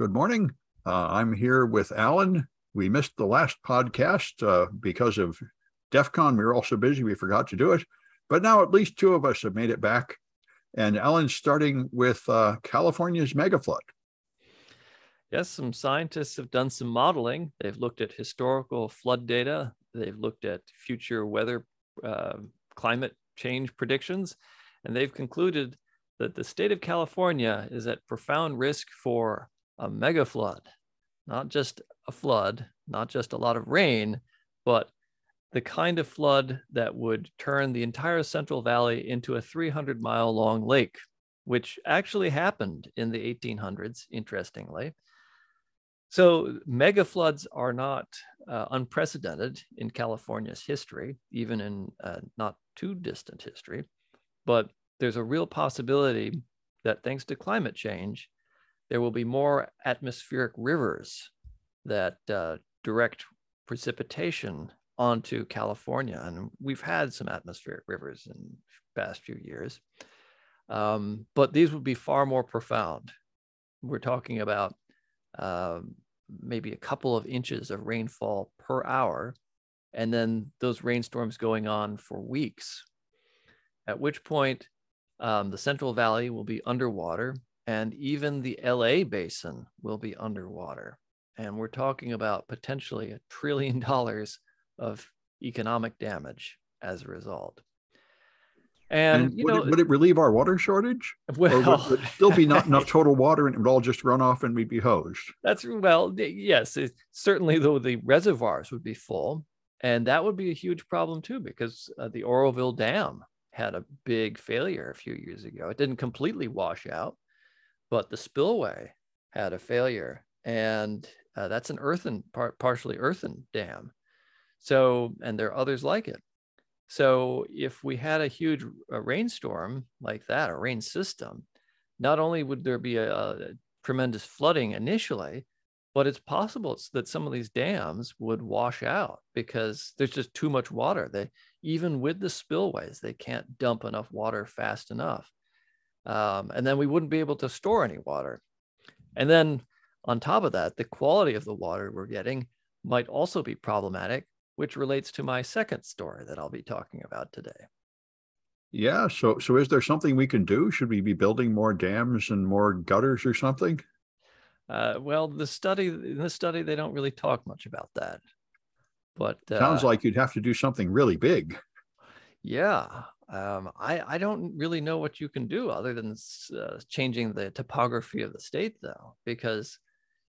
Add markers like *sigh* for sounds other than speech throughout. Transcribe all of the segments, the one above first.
Good morning. Uh, I'm here with Alan. We missed the last podcast uh, because of DEF CON. We were all so busy we forgot to do it. But now at least two of us have made it back. And Alan's starting with uh, California's mega flood. Yes, some scientists have done some modeling. They've looked at historical flood data, they've looked at future weather, uh, climate change predictions, and they've concluded that the state of California is at profound risk for a mega flood, not just a flood, not just a lot of rain, but the kind of flood that would turn the entire Central Valley into a 300 mile long lake, which actually happened in the 1800s, interestingly. So, mega floods are not uh, unprecedented in California's history, even in uh, not too distant history. But there's a real possibility that thanks to climate change, there will be more atmospheric rivers that uh, direct precipitation onto California. And we've had some atmospheric rivers in past few years. Um, but these would be far more profound. We're talking about um, maybe a couple of inches of rainfall per hour, and then those rainstorms going on for weeks, at which point um, the Central Valley will be underwater and even the LA basin will be underwater. And we're talking about potentially a *laughs* trillion dollars of economic damage as a result. And, and would, know, it, would, it, relieve our water shortage? Well, *laughs* or would, would still be not *laughs* enough total water and it would all just run off and we'd be hosed? That's well, yes, it, certainly though the reservoirs would be full. And that would be a huge problem too, because uh, the Oroville Dam had a big failure a few years ago. It didn't completely wash out, but the spillway had a failure, and uh, that's an earthen, par- partially earthen dam. So, and there are others like it. So, if we had a huge a rainstorm like that, a rain system, not only would there be a, a tremendous flooding initially, but it's possible that some of these dams would wash out because there's just too much water. They even with the spillways, they can't dump enough water fast enough. Um, and then we wouldn't be able to store any water. And then on top of that, the quality of the water we're getting might also be problematic, which relates to my second story that I'll be talking about today. Yeah. So, so is there something we can do? Should we be building more dams and more gutters or something? Uh, well, the study in the study they don't really talk much about that. But uh, sounds like you'd have to do something really big. Yeah, um, I, I don't really know what you can do other than uh, changing the topography of the state, though, because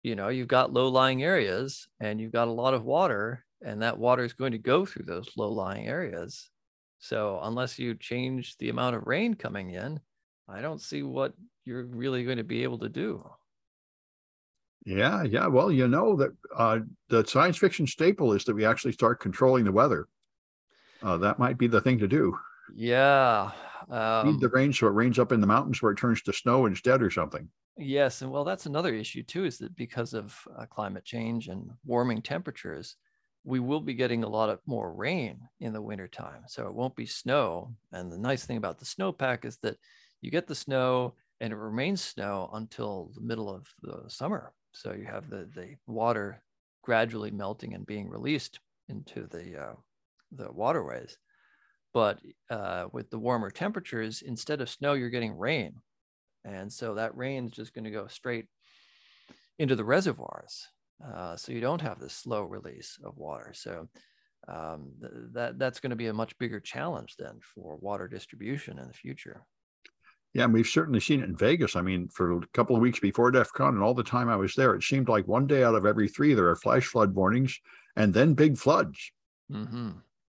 you know you've got low-lying areas and you've got a lot of water, and that water is going to go through those low-lying areas. So unless you change the amount of rain coming in, I don't see what you're really going to be able to do. Yeah, yeah. Well, you know that uh, the science fiction staple is that we actually start controlling the weather. Uh, that might be the thing to do. Yeah. Um, the rain so it rains up in the mountains where it turns to snow instead or something. Yes. And well, that's another issue too, is that because of uh, climate change and warming temperatures, we will be getting a lot of more rain in the wintertime. So it won't be snow. And the nice thing about the snowpack is that you get the snow and it remains snow until the middle of the summer. So you have the, the water gradually melting and being released into the, uh, the waterways. But uh, with the warmer temperatures, instead of snow, you're getting rain. And so that rain is just going to go straight into the reservoirs. Uh, so you don't have this slow release of water. So um, th- that that's going to be a much bigger challenge then for water distribution in the future. Yeah, and we've certainly seen it in Vegas. I mean, for a couple of weeks before DEF CON and all the time I was there, it seemed like one day out of every three there are flash flood warnings and then big floods. Mm-hmm.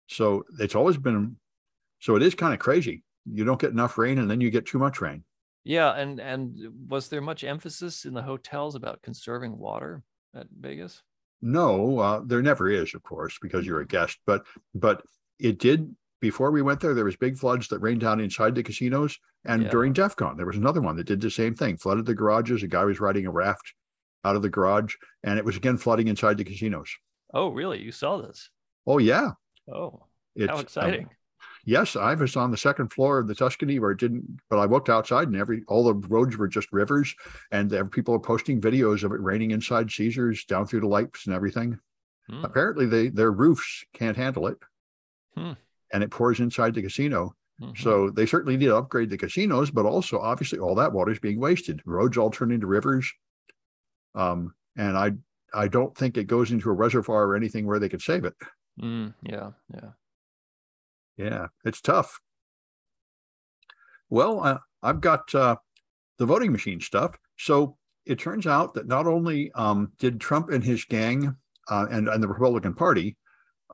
So it's always been so it is kind of crazy. You don't get enough rain and then you get too much rain. Yeah, and and was there much emphasis in the hotels about conserving water at Vegas? No, uh, there never is, of course, because you're a guest. But but it did before we went there. There was big floods that rained down inside the casinos, and yeah. during DEF CON, there was another one that did the same thing. Flooded the garages. A guy was riding a raft out of the garage, and it was again flooding inside the casinos. Oh, really? You saw this? Oh, yeah. Oh, it's, how um, exciting! Um, yes, I was on the second floor of the Tuscany where it didn't, but I looked outside and every all the roads were just rivers, and people are posting videos of it raining inside Caesars down through the lights and everything. Hmm. Apparently, they their roofs can't handle it, hmm. and it pours inside the casino. Mm-hmm. So they certainly need to upgrade the casinos, but also obviously all that water is being wasted. Roads all turn into rivers, um, and I I don't think it goes into a reservoir or anything where they could save it. Mm, yeah, yeah. Yeah, it's tough. Well, uh, I've got uh, the voting machine stuff. So it turns out that not only um, did Trump and his gang uh, and, and the Republican Party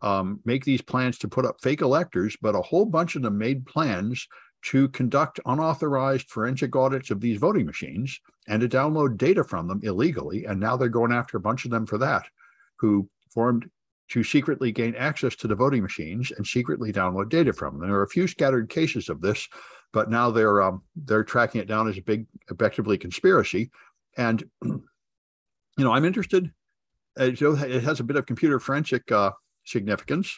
um, make these plans to put up fake electors, but a whole bunch of them made plans to conduct unauthorized forensic audits of these voting machines and to download data from them illegally. And now they're going after a bunch of them for that, who formed to secretly gain access to the voting machines and secretly download data from them. There are a few scattered cases of this, but now they're um, they're tracking it down as a big, effectively conspiracy. And *clears throat* you know, I'm interested. It has a bit of computer forensic uh, significance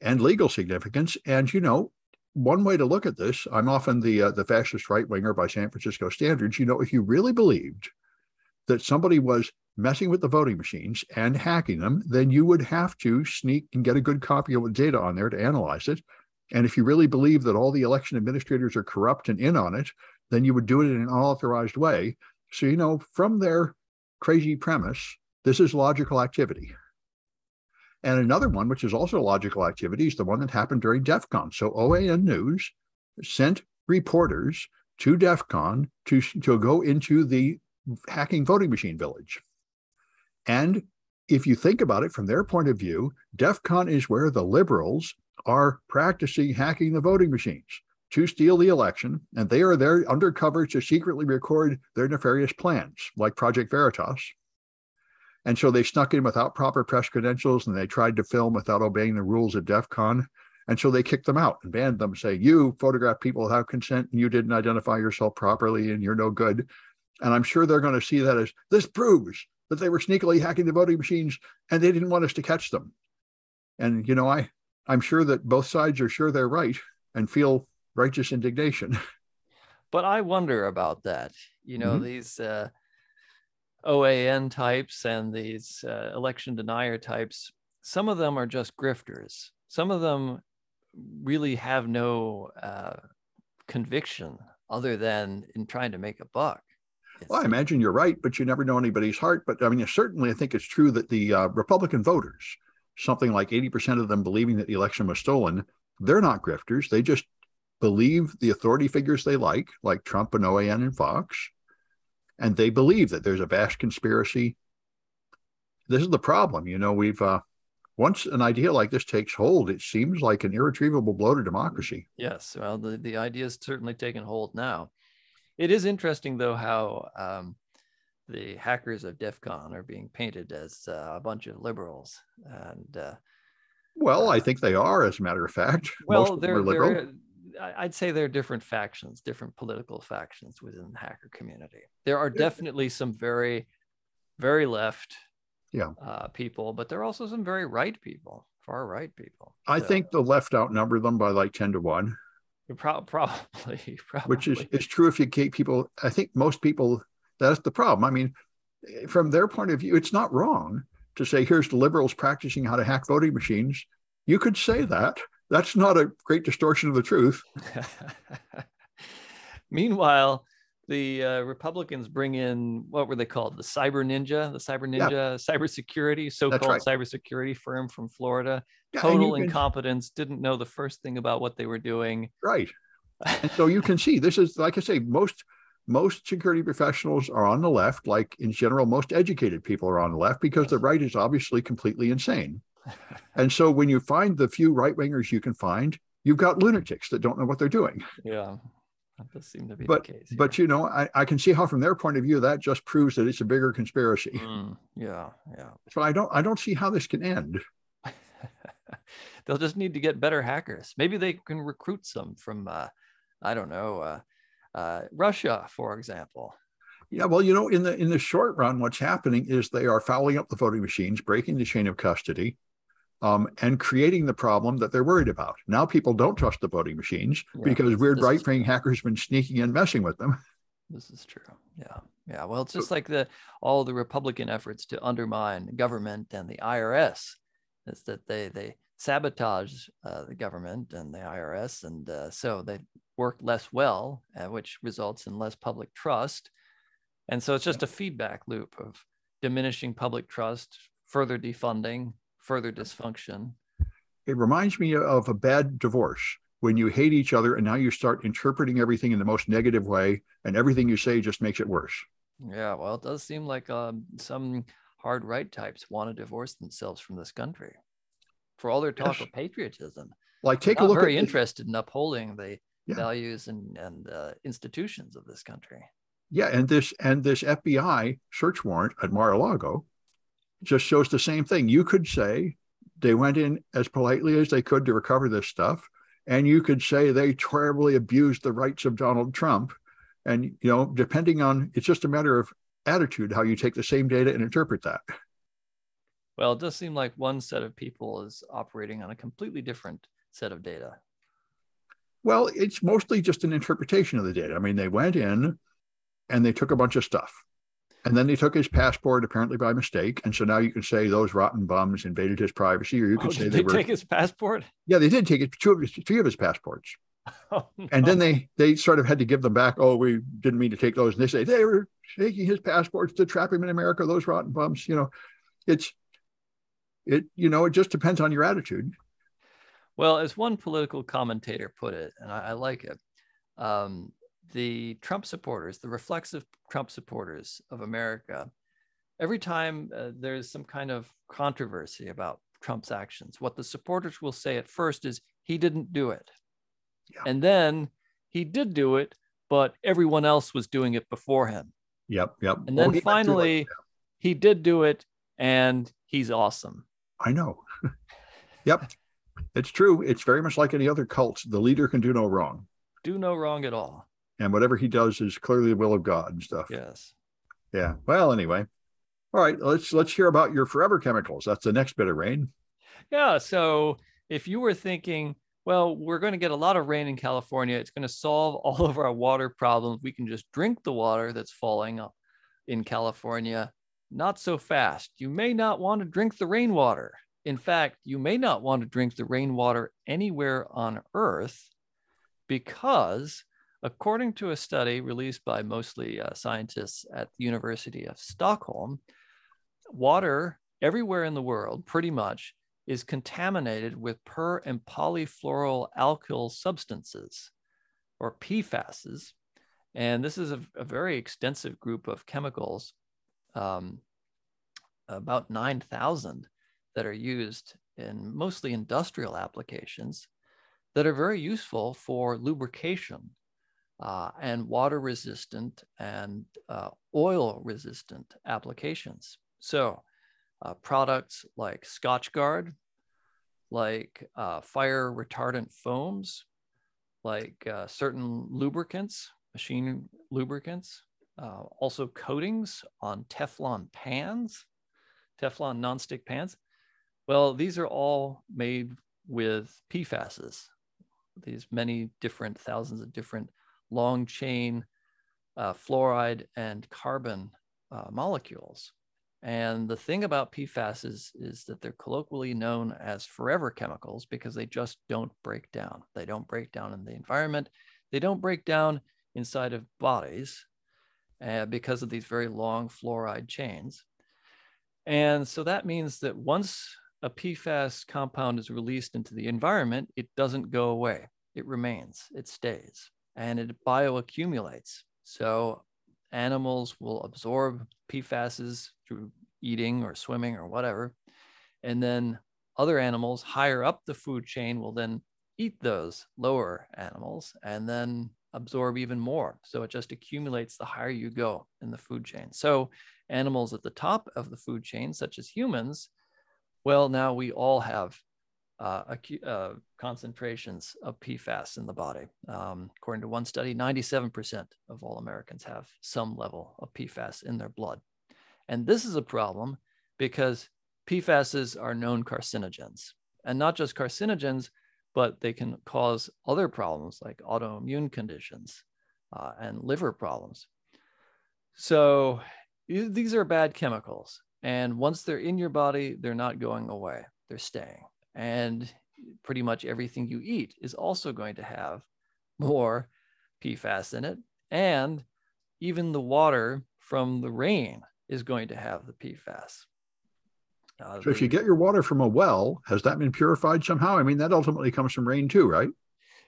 and legal significance. And you know, one way to look at this, I'm often the uh, the fascist right winger by San Francisco standards. You know, if you really believed that somebody was messing with the voting machines and hacking them, then you would have to sneak and get a good copy of the data on there to analyze it. And if you really believe that all the election administrators are corrupt and in on it, then you would do it in an unauthorized way. So, you know, from their crazy premise, this is logical activity. And another one, which is also logical activity, is the one that happened during DEF CON. So OAN News sent reporters to DEF CON to, to go into the hacking voting machine village. And if you think about it from their point of view, DEF CON is where the liberals are practicing hacking the voting machines to steal the election. And they are there undercover to secretly record their nefarious plans, like Project Veritas. And so they snuck in without proper press credentials and they tried to film without obeying the rules of DEF CON. And so they kicked them out and banned them, saying, You photographed people without consent and you didn't identify yourself properly and you're no good. And I'm sure they're going to see that as this proves that they were sneakily hacking the voting machines and they didn't want us to catch them. And you know, I I'm sure that both sides are sure they're right and feel righteous indignation. *laughs* But I wonder about that. You know, mm-hmm. these uh, OAN types and these uh, election denier types, some of them are just grifters. Some of them really have no uh, conviction other than in trying to make a buck. Well, I imagine you're right, but you never know anybody's heart. But I mean, certainly, I think it's true that the uh, Republican voters, something like 80% of them believing that the election was stolen, they're not grifters. They just believe the authority figures they like, like Trump and OAN and Fox, and they believe that there's a vast conspiracy. This is the problem. You know, we've, uh, once an idea like this takes hold, it seems like an irretrievable blow to democracy. Yes. Well, the, the idea is certainly taken hold now. It is interesting though how um, the hackers of DEF CON are being painted as uh, a bunch of liberals, and uh, well, I uh, think they are, as a matter of fact. *laughs* Well, they're, they're, I'd say there are different factions, different political factions within the hacker community. There are definitely some very, very left yeah. uh, people, but there are also some very right people, far right people. I so, think the left outnumber them by like 10 to 1. Pro- probably, *laughs* probably, which is, is true if you keep people. I think most people, that's the problem. I mean, eh, from their point of view, it's not wrong to say, here's the liberals practicing how to hack voting machines. You could say that. That's not a great distortion of the truth. *laughs* Meanwhile, the uh, Republicans bring in what were they called? The Cyber Ninja, the Cyber Ninja yeah. cybersecurity, so-called right. cybersecurity firm from Florida. Yeah, Total incompetence, didn't know the first thing about what they were doing. Right. and so you can *laughs* see this is like I say, most most security professionals are on the left, like in general, most educated people are on the left because the right is obviously completely insane. *laughs* and so when you find the few right wingers you can find, you've got lunatics that don't know what they're doing. Yeah. That does seem to be but, the case. Here. But you know, I, I can see how from their point of view that just proves that it's a bigger conspiracy. Mm, yeah, yeah. *laughs* So I don't I don't see how this can end. *laughs* They'll just need to get better hackers. Maybe they can recruit some from uh, I don't know, uh, uh, Russia, for example. Yeah, well, you know, in the in the short run, what's happening is they are fouling up the voting machines, breaking the chain of custody. Um, and creating the problem that they're worried about. Now people don't trust the voting machines yeah, because weird right wing hackers have been sneaking in, messing with them. *laughs* This is true. Yeah. Yeah. Well, it's just like the all the Republican efforts to undermine government and the IRS. Is that they they sabotage uh, the government and the IRS, and uh, so they work less well, uh, which results in less public trust. And so it's just a feedback loop of diminishing public trust, further defunding, further dysfunction. It reminds me of a bad divorce when you hate each other and now you start interpreting everything in the most negative way and everything you say just makes it worse. Yeah, well, it does seem like um, some hard right types want to divorce themselves from this country for all their talk yes. of patriotism. Like, take a look. Very interested in upholding the yeah. values and and uh, institutions of this country. Yeah, and this and this FBI search warrant at Mar-a-Lago just shows the same thing. You could say they went in as politely as they could to recover this stuff, and you could say they terribly abused the rights of Donald Trump. And you know, depending on it's just a matter of attitude how you take the same data and interpret that. Well, it does seem like one set of people is operating on a completely different set of data. Well, it's mostly just an interpretation of the data. I mean, they went in and they took a bunch of stuff. And then they took his passport apparently by mistake. And so now you can say those rotten bums invaded his privacy, or you could oh, say they, they were take his passport. Yeah, they did take it, two of his, three of his passports. *laughs* Oh, no. And then they they sort of had to give them back. Oh, we didn't mean to take those. And they say they were taking his passports to trap him in America. Those rotten bums. You know, it's it. You know, it just depends on your attitude. Well, as one political commentator put it, and I, I like it, um, the Trump supporters, the reflexive Trump supporters of America, every time uh, there's some kind of controversy about Trump's actions, what the supporters will say at first is he didn't do it. Yeah. And then he did do it, but everyone else was doing it before him. Yep, yep. And then finally, he did do it and he's awesome. I know. *laughs* yep. It's true. It's very much like any other cult. The leader can do no wrong. Do no wrong at all and whatever he does is clearly the will of God and stuff. Yes. Yeah. Well, anyway. All right, let's let's hear about your forever chemicals. That's the next bit of rain. Yeah. So if you were thinking, well, we're going to get a lot of rain in California, it's going to solve all of our water problems. We can just drink the water that's falling up in California. Not so fast. You may not want to drink the rainwater. In fact, you may not want to drink the rainwater anywhere on Earth because According to a study released by mostly uh, scientists at the University of Stockholm, water everywhere in the world pretty much is contaminated with per and polyfluoroalkyl substances or PFASs. And this is a, a very extensive group of chemicals, um, about 9,000 that are used in mostly industrial applications that are very useful for lubrication uh, and water resistant and uh, oil resistant applications. So uh, products like Scotchgard, like uh, fire retardant foams, like uh, certain lubricants, machine lubricants, uh, also coatings on Teflon pans, Teflon nonstick pans. Well, these are all made with PFASs, these many different thousands of different long chain uh, fluoride and carbon uh, molecules. And the thing about PFAS is, is that they're colloquially known as forever chemicals because they just don't break down. They don't break down in the environment. They don't break down inside of bodies uh, because of these very long fluoride chains. And so that means that once a PFAS compound is released into the environment, it doesn't go away. It remains, it stays and it bioaccumulates. So animals will absorb PFASs through eating or swimming or whatever. And then other animals higher up the food chain will then eat those lower animals and then absorb even more. So it just accumulates the higher you go in the food chain. So animals at the top of the food chain, such as humans, well, now we all have uh, uh, concentrations of PFAS in the body. Um, according to one study, 97% of all Americans have some level of PFAS in their blood. And this is a problem because PFASs are known carcinogens, and not just carcinogens, but they can cause other problems like autoimmune conditions uh, and liver problems. So these are bad chemicals. And once they're in your body, they're not going away, they're staying. And pretty much everything you eat is also going to have more PFAS in it. And even the water from the rain is going to have the PFAS. Uh, so, if you get your water from a well, has that been purified somehow? I mean, that ultimately comes from rain too, right?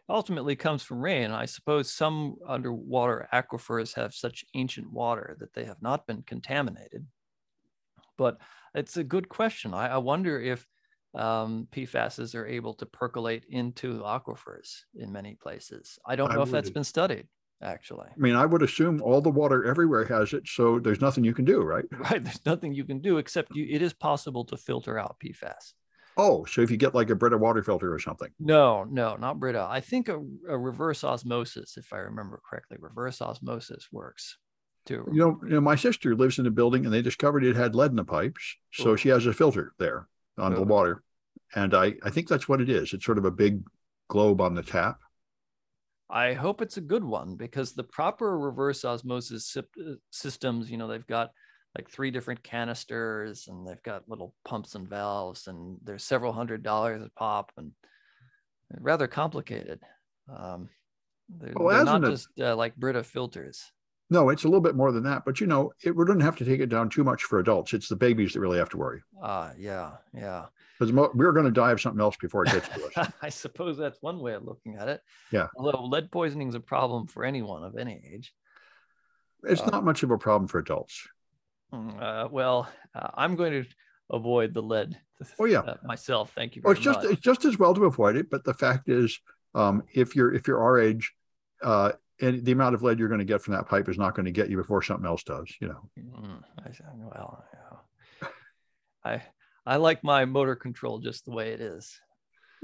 Ultimately comes from rain. I suppose some underwater aquifers have such ancient water that they have not been contaminated. But it's a good question. I, I wonder if um, PFASs are able to percolate into aquifers in many places. I don't know I if that's been studied actually. I mean, I would assume all the water everywhere has it, so there's nothing you can do, right? *laughs* Right. There's nothing you can do except you, it is possible to filter out PFAS. Oh, so if you get like a Brita water filter or something? No, no, not Brita. I think a, a reverse osmosis, if I remember correctly, reverse osmosis works too. You know, you know, my sister lives in a building and they discovered it had lead in the pipes, so Ooh. she has a filter there on the water, and I I think that's what it is. It's sort of a big globe on the tap I hope it's a good one because the proper reverse osmosis uh, systems, you know, they've got like three different canisters and they've got little pumps and valves and there's several hundred dollars a pop and rather complicated. Um, they're, well, they're not just uh, like Brita filters. No, it's a little bit more than that, but you know, it we don't have to take it down too much for adults. It's the babies that really have to worry. Ah, uh, yeah, yeah. Because we're going to die of something else before it gets to us. *laughs* I suppose that's one way of looking at it. Yeah. Although lead poisoning is a problem for anyone of any age. It's uh, not much of a problem for adults. Mm, uh, well, uh, I'm going to avoid the lead. Oh yeah, *laughs* uh, myself. Thank you. oh, it's just it's just as well to avoid it. But the fact is, um, if you're if you're our age, uh, and the amount of lead you're going to get from that pipe is not going to get you before something else does. You know. Mm, I, well. I I like my motor control just the way it is.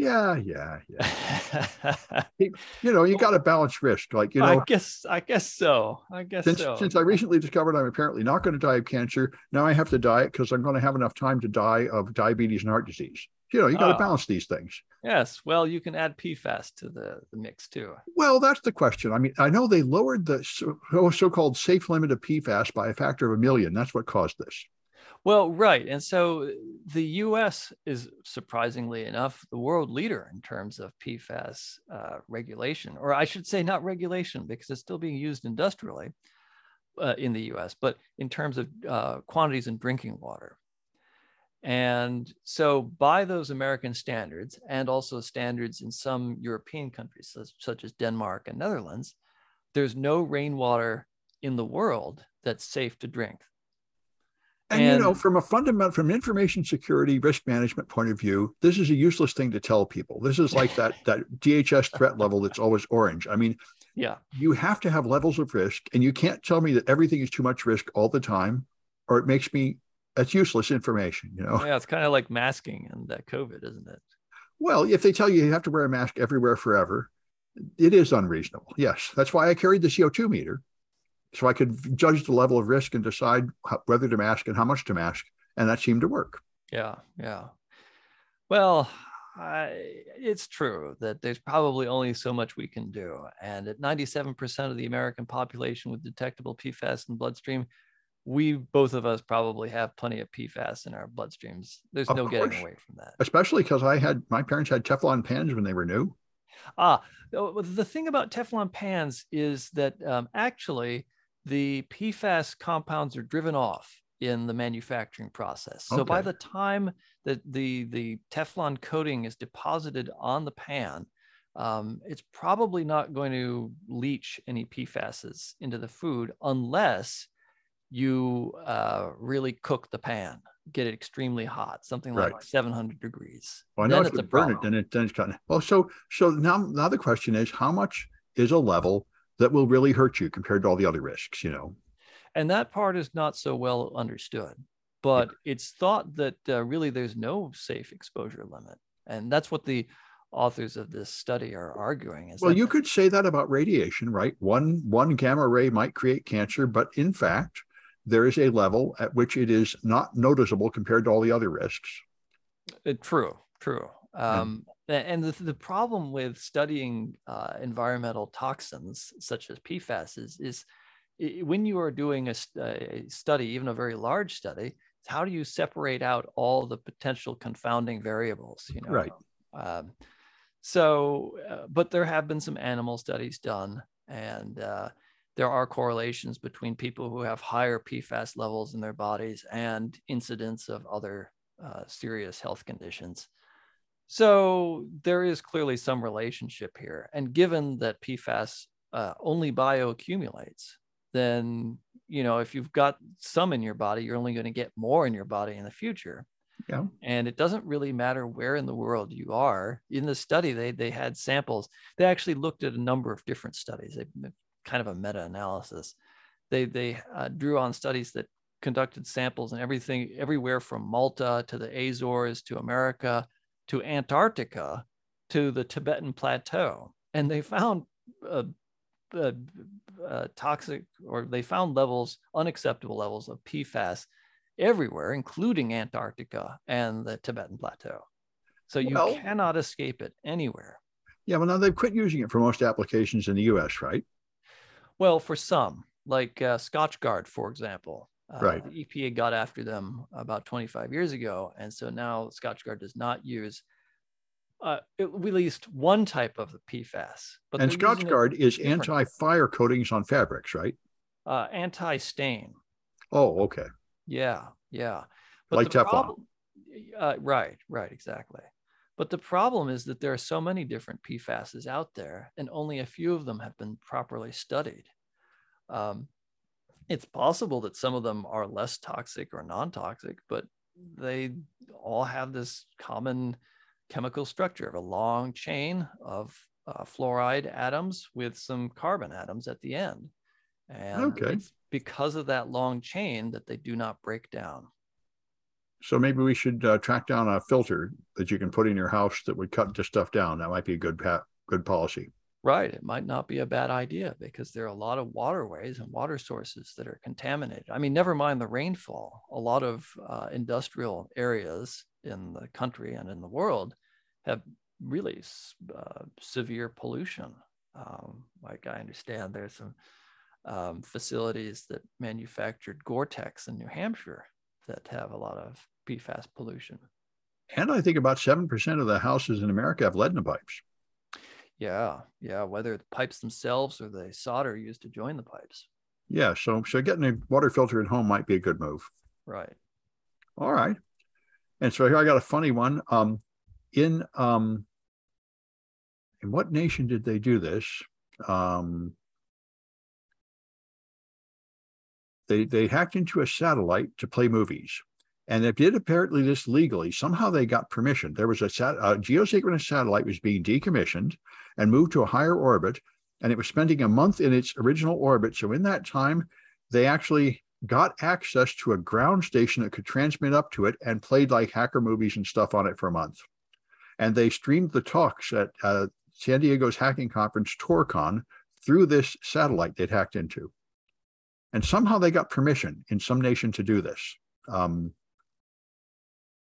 Yeah, yeah, yeah. *laughs* you know, you got to balance risk. Like you know, I guess, I guess so. I guess since, so. Since I recently discovered I'm apparently not going to die of cancer, now I have to diet because I'm going to have enough time to die of diabetes and heart disease you know, you got to oh. Ah. balance these things. Yes. Well, you can add PFAS to the, the mix too. Well, that's the question. I mean, I know they lowered the so, called safe limit of PFAS by a factor of a million. That's what caused this. Well, right. And so the US is surprisingly enough the world leader in terms of PFAS uh, regulation, or I should say, not regulation, because it's still being used industrially uh, in the US, but in terms of uh, quantities in drinking water. And so, by those American standards, and also standards in some European countries, such, such as Denmark and Netherlands, there's no rainwater in the world that's safe to drink. And, and, you know, from a fundamental, from information security risk management point of view, this is a useless thing to tell people. This is like that that DHS threat level that's always orange. I mean, yeah, you have to have levels of risk, and you can't tell me that everything is too much risk all the time, or it makes me that's useless information, you know. Yeah, it's kind of like masking and that COVID, isn't it? Well, if they tell you you have to wear a mask everywhere forever, it is unreasonable. Yes, that's why I carried the CO2 meter, so I could judge the level of risk and decide how, whether to mask and how much to mask, and that seemed to work. Yeah, yeah. Well, I, it's true that there's probably only so much we can do, and at 97% of the American population with detectable PFAS in bloodstream, we both of us probably have plenty of PFAS in our bloodstreams. There's of no course. getting away from that. Especially because I had my parents had Teflon pans when they were new. Ah, the thing about Teflon pans is that um, actually the PFAS compounds are driven off in the manufacturing process. So okay. by the time that the the Teflon coating is deposited on the pan, um, it's probably not going to leach any PFASs into the food unless you uh, really cook the pan, get it extremely hot, something like right. 700 degrees. Well, I know then if you burn it, then it then it's kind of well. So so now now the question is, how much is a level that will really hurt you compared to all the other risks? You know, and that part is not so well understood. But yeah. it's thought that uh, really there's no safe exposure limit, and that's what the authors of this study are arguing. Is well, you could say that about radiation, right? One one gamma ray might create cancer, but in fact, there is a level at which it is not noticeable compared to all the other risks. Uh, true, true. Um, and the, the problem with studying uh, environmental toxins such as PFAS is, is when you are doing a, a, study, even a very large study, how do you separate out all the potential confounding variables? You know, right. Um, so, uh, but there have been some animal studies done, and uh, there are correlations between people who have higher PFAS levels in their bodies and incidence of other uh, serious health conditions. So there is clearly some relationship here. And given that PFAS uh, only bioaccumulates, then you know if you've got some in your body, you're only going to get more in your body in the future. Yeah. And it doesn't really matter where in the world you are. In the study, they they had samples. They actually looked at a number of different studies. They kind of a meta-analysis. They they uh, drew on studies that conducted samples and everything everywhere from Malta to the Azores to America to Antarctica to the Tibetan plateau. And they found uh, uh, uh, toxic, or they found levels, unacceptable levels of PFAS everywhere, including Antarctica and the Tibetan plateau. So you well, cannot escape it anywhere. Yeah, well, now they've quit using it for most applications in the US, right? Well, for some, like uh, Scotchgard, for example. Uh, right. The EPA got after them about 25 years ago. And so now Scotchgard does not use uh, at least one type of the PFAS. But and Scotchgard is anti-fire coatings on fabrics, right? Uh, anti-stain. Oh, okay. Yeah, yeah. But like Teflon. Problem, uh, right, right, exactly. But the problem is that there are so many different PFASs out there, and only a few of them have been properly studied. Um, it's possible that some of them are less toxic or non-toxic, but they all have this common chemical structure of a long chain of uh, fluoride atoms with some carbon atoms at the end. And okay. it's because of that long chain that they do not break down. So maybe we should uh, track down a filter that you can put in your house that would cut this stuff down. That might be a good pa- good policy. Right. It might not be a bad idea because there are a lot of waterways and water sources that are contaminated. I mean, never mind the rainfall. A lot of uh, industrial areas in the country and in the world have really uh, severe pollution. Um, like I understand, there's some um, facilities that manufactured Gore-Tex in New Hampshire that have a lot of PFAS pollution. And I think about 7% of the houses in America have lead in the pipes. Yeah, yeah. Whether the pipes themselves or the solder used to join the pipes. Yeah, so so getting a water filter at home might be a good move. Right. All right. And so here I got a funny one. Um, in um, in what nation did they do this? Um, they they hacked into a satellite to play movies. And they did apparently this legally. Somehow they got permission. There was a, sat- a geosynchronous satellite was being decommissioned and moved to a higher orbit, and it was spending a month in its original orbit. So in that time, they actually got access to a ground station that could transmit up to it and played like hacker movies and stuff on it for a month. And they streamed the talks at uh, San Diego's hacking conference, ToorCon, through this satellite they'd hacked into. And somehow they got permission in some nation to do this. Um,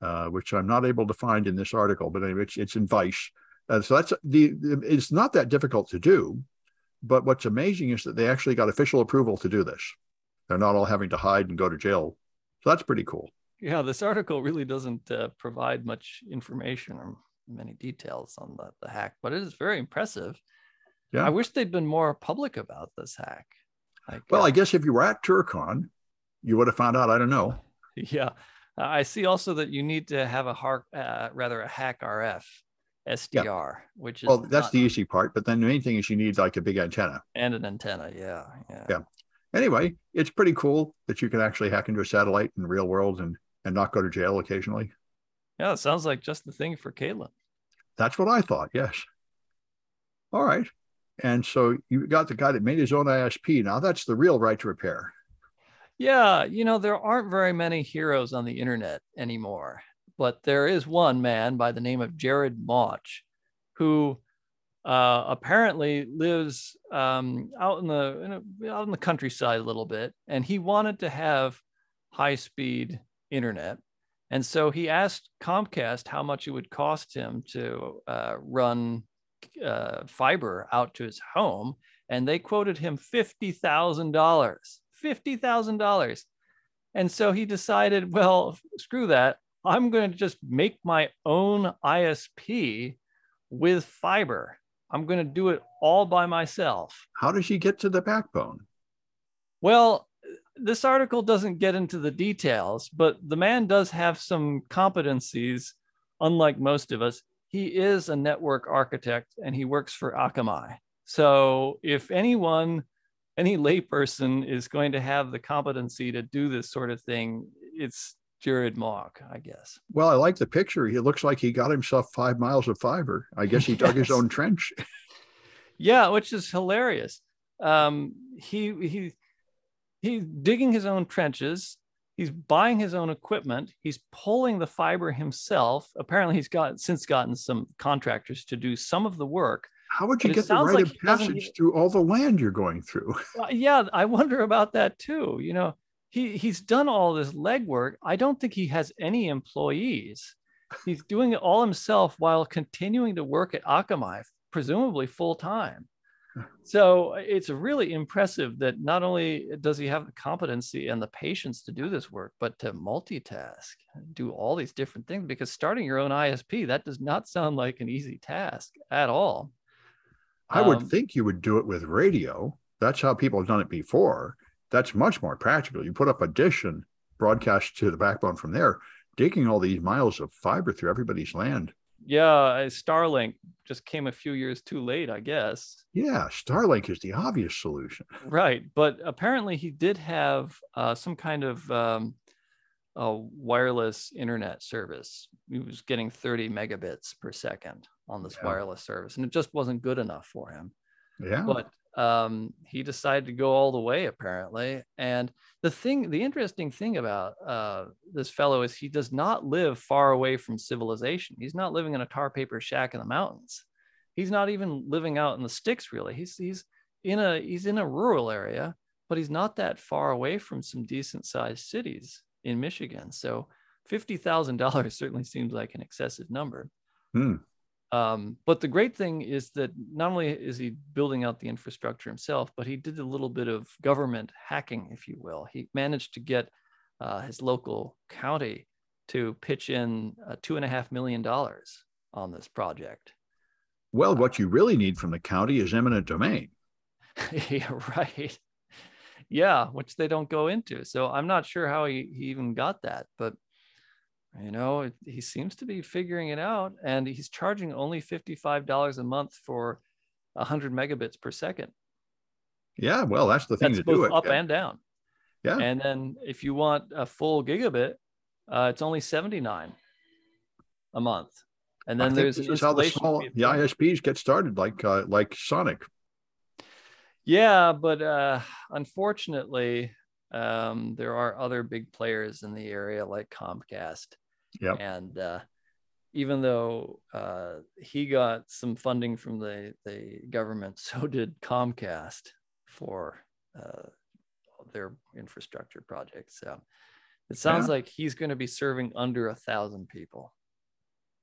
uh, which I'm not able to find in this article, but anyway, it's, it's in Vice. Uh, so that's the, it's not that difficult to do, but what's amazing is that they actually got official approval to do this. They're not all having to hide and go to jail. So that's pretty cool. Yeah, this article really doesn't uh, provide much information or many details on the, the hack, but it is very impressive. Yeah. I wish they'd been more public about this hack. Like, well, I guess if you were at ToorCon, you would have found out. I don't know. *laughs* Yeah. Uh, I see also that you need to have a heart, uh, rather a HackRF SDR, yeah. which is well, that's the easy part. But then the main thing is you need like a big antenna and an antenna. Yeah, yeah. Yeah. Anyway, it's pretty cool that you can actually hack into a satellite in the real world and and not go to jail occasionally. Yeah, it sounds like just the thing for Caitlin. That's what I thought. Yes. All right. And so you got the guy that made his own ISP. Now that's the real right to repair. Yeah, you know, there aren't very many heroes on the internet anymore, but there is one man by the name of Jared Mauch who uh, apparently lives um, out in the in a, out in the countryside a little bit, and he wanted to have high speed internet, and so he asked Comcast how much it would cost him to uh, run uh, fiber out to his home, and they quoted him fifty thousand dollars. Fifty thousand dollars. And so he decided, well, screw that. I'm going to just make my own ISP with fiber. I'm going to do it all by myself. How does he get to the backbone? Well, this article doesn't get into the details, but the man does have some competencies, unlike most of us. He is a network architect and he works for Akamai. So if anyone, any layperson is going to have the competency to do this sort of thing, it's Jared Mauch, I guess. Well, I like the picture. He looks like he got himself five miles of fiber. I guess he yes. dug his *laughs* own trench. *laughs* yeah, which is hilarious. Um, he he he's digging his own trenches. He's buying his own equipment. He's pulling the fiber himself. Apparently, he's got since gotten some contractors to do some of the work. How would you get the rite like of passage through all the land you're going through? *laughs* Uh, yeah, I wonder about that too. You know, he he's done all this legwork. I don't think he has any employees. He's doing it all himself while continuing to work at Akamai, presumably full time. So it's really impressive that not only does he have the competency and the patience to do this work, but to multitask, do all these different things. Because starting your own ISP, that does not sound like an easy task at all. I would um, think you would do it with radio. That's how people have done it before that's much more practical. You put up a dish and broadcast to the backbone from there, digging all these miles of fiber through everybody's land. Yeah, Starlink just came a few years too late, I guess. Yeah, Starlink is the obvious solution. Right, but apparently he did have uh, some kind of um, a wireless internet service. He was getting 30 megabits per second on this yeah. wireless service, and it just wasn't good enough for him. Yeah. But um, he decided to go all the way apparently and the thing the interesting thing about uh, this fellow is he does not live far away from civilization he's not living in a tar paper shack in the mountains he's not even living out in the sticks really he's he's in a he's in a rural area but he's not that far away from some decent sized cities in michigan so $50000 *laughs* certainly seems like an excessive number hmm. Um, but the great thing is that not only is he building out the infrastructure himself, but he did a little bit of government hacking, if you will. He managed to get uh, his local county to pitch in uh, two and a half million dollars on this project. Well, what you really need from the county is eminent domain. *laughs* yeah, right. Yeah, which they don't go into. So I'm not sure how he, he even got that, but you know he seems to be figuring it out and he's charging only $55 a month for 100 megabits per second. Yeah well that's the thing that's to do it. up yeah. and down. Yeah. And then if you want a full gigabit uh, it's only 79 a month. And then there's this is how the small the isps get started like uh, like sonic. Yeah but uh, unfortunately um, there are other big players in the area like comcast yeah. And uh, even though uh, he got some funding from the, the government, *laughs* so did Comcast for uh, their infrastructure projects. So it sounds yeah. like he's going to be serving under a thousand people.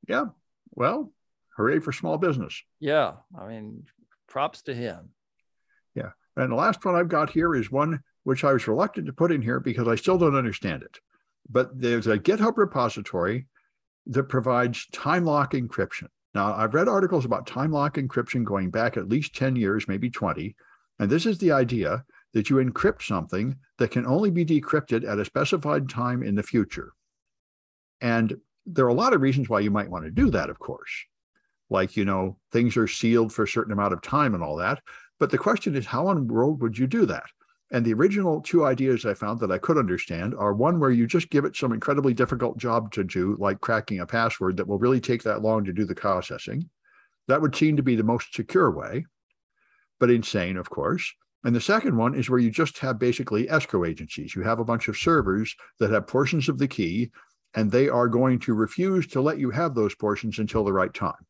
Yeah. Well, hooray for small business. Yeah. I mean, props to him. Yeah. And the last one I've got here is one which I was reluctant to put in here because I still don't understand it but there's a GitHub repository that provides time lock encryption. Now, I've read articles about time lock encryption going back at least 10 years, maybe 20. And this is the idea that you encrypt something that can only be decrypted at a specified time in the future. And there are a lot of reasons why you might want to do that, of course. Like, you know, things are sealed for a certain amount of time and all that. But the question is, how in the world would you do that? And the original two ideas I found that I could understand are one where you just give it some incredibly difficult job to do, like cracking a password that will really take that long to do the processing. That would seem to be the most secure way, but insane, of course. And the second one is where you just have basically escrow agencies. You have a bunch of servers that have portions of the key, and they are going to refuse to let you have those portions until the right time.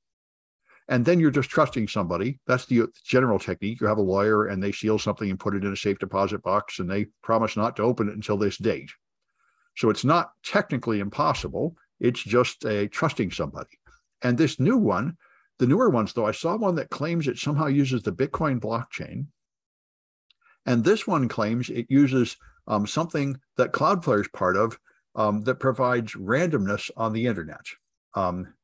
And then you're just trusting somebody. That's the general technique. You have a lawyer and they seal something and put it in a safe deposit box and they promise not to open it until this date. So it's not technically impossible. It's just a trusting somebody. And this new one, the newer ones, though, I saw one that claims it somehow uses the Bitcoin blockchain. And this one claims it uses um, something that Cloudflare is part of um, that provides randomness on the internet. Um,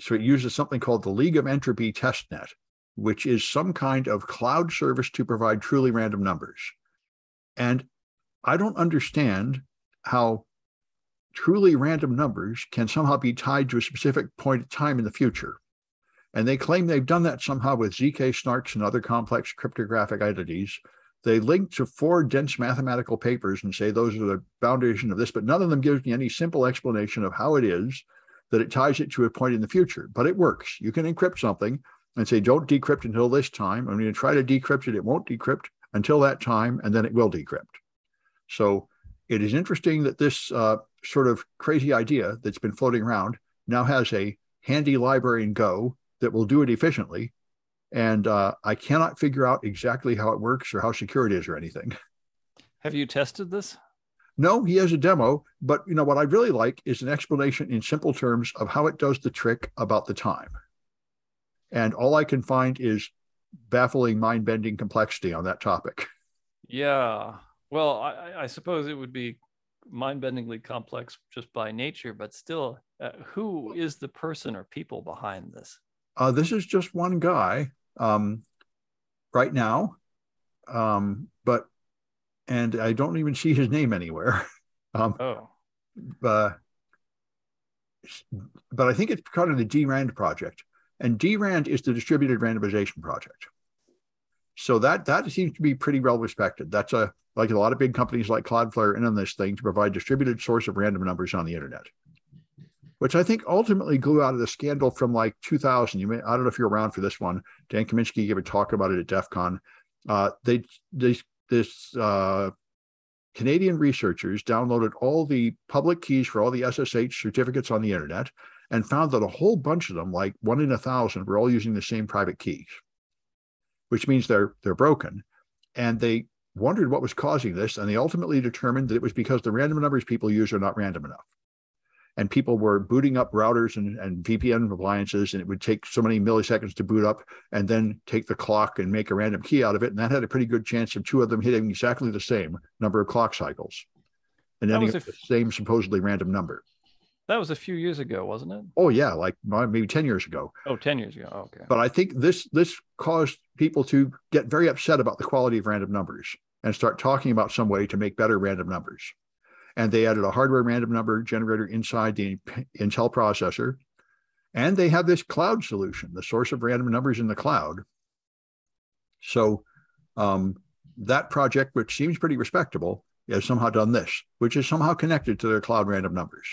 so it uses something called the League of Entropy testnet, which is some kind of cloud service to provide truly random numbers. And I don't understand how truly random numbers can somehow be tied to a specific point of time in the future. And they claim they've done that somehow with ZK snarks and other complex cryptographic entities. They link to four dense mathematical papers and say those are the foundation of this, but none of them gives me any simple explanation of how it is that it ties it to a point in the future. But it works. You can encrypt something and say, don't decrypt until this time. I'm going to try to decrypt it. It won't decrypt until that time, and then it will decrypt. So it is interesting that this uh, sort of crazy idea that's been floating around now has a handy library in Go that will do it efficiently. And uh, I cannot figure out exactly how it works or how secure it is or anything. Have you tested this? No, he has a demo, but you know what I really like is an explanation in simple terms of how it does the trick about the time. And all I can find is baffling, mind-bending complexity on that topic. Yeah. Well, I, I suppose it would be mind-bendingly complex just by nature, but still, uh, who is the person or people behind this? Uh, this is just one guy um, right now, um, but and I don't even see his name anywhere. *laughs* Um, oh, but but I think it's part of the DRAND project, and DRAND is the distributed randomization project. So that that seems to be pretty well respected. That's a like a lot of big companies like Cloudflare in on this thing to provide distributed source of random numbers on the internet, which I think ultimately grew out of the scandal from like 2000. You may I don't know if you're around for this one. Dan Kaminsky gave a talk about it at DEF CON. Uh, they they this uh, Canadian researchers downloaded all the public keys for all the SSH certificates on the internet and found that a whole bunch of them, like one in a thousand, were all using the same private keys, which means they're they're broken. And they wondered what was causing this, and they ultimately determined that it was because the random numbers people use are not random enough. And people were booting up routers and, and VPN appliances, and it would take so many milliseconds to boot up and then take the clock and make a random key out of it. And that had a pretty good chance of two of them hitting exactly the same number of clock cycles and ending up the same supposedly random number. That was a few years ago, wasn't it? Oh yeah, like maybe 10 years ago. Oh, 10 years ago. Oh, okay. But I think this this caused people to get very upset about the quality of random numbers and start talking about some way to make better random numbers. And they added a hardware random number generator inside the Intel processor. And they have this cloud solution, the source of random numbers in the cloud. So um, that project, which seems pretty respectable, has somehow done this, which is somehow connected to their cloud random numbers.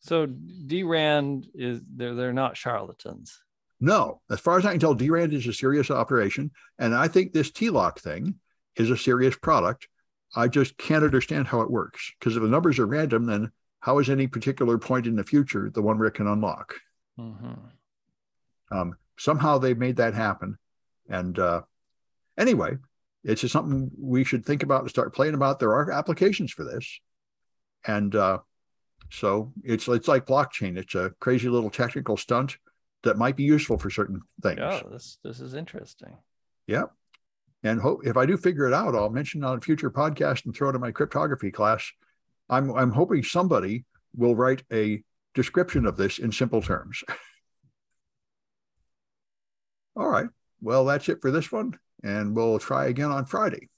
So DRAND is they're they're not charlatans. No, as far as I can tell, DRAND is a serious operation, and I think this tlock thing is a serious product. I just can't understand how it works because if the numbers are random, then how is any particular point in the future the one where it can unlock? Mm-hmm. Um, somehow they made that happen, and uh, anyway, it's just something we should think about and start playing about. There are applications for this, and uh, so it's it's like blockchain. It's a crazy little technical stunt that might be useful for certain things. Oh, this this is interesting. Yeah. And hope if I do figure it out, I'll mention it on a future podcast and throw it in my cryptography class. I'm I'm hoping somebody will write a description of this in simple terms. *laughs* All right. Well, that's it for this one. And we'll try again on Friday.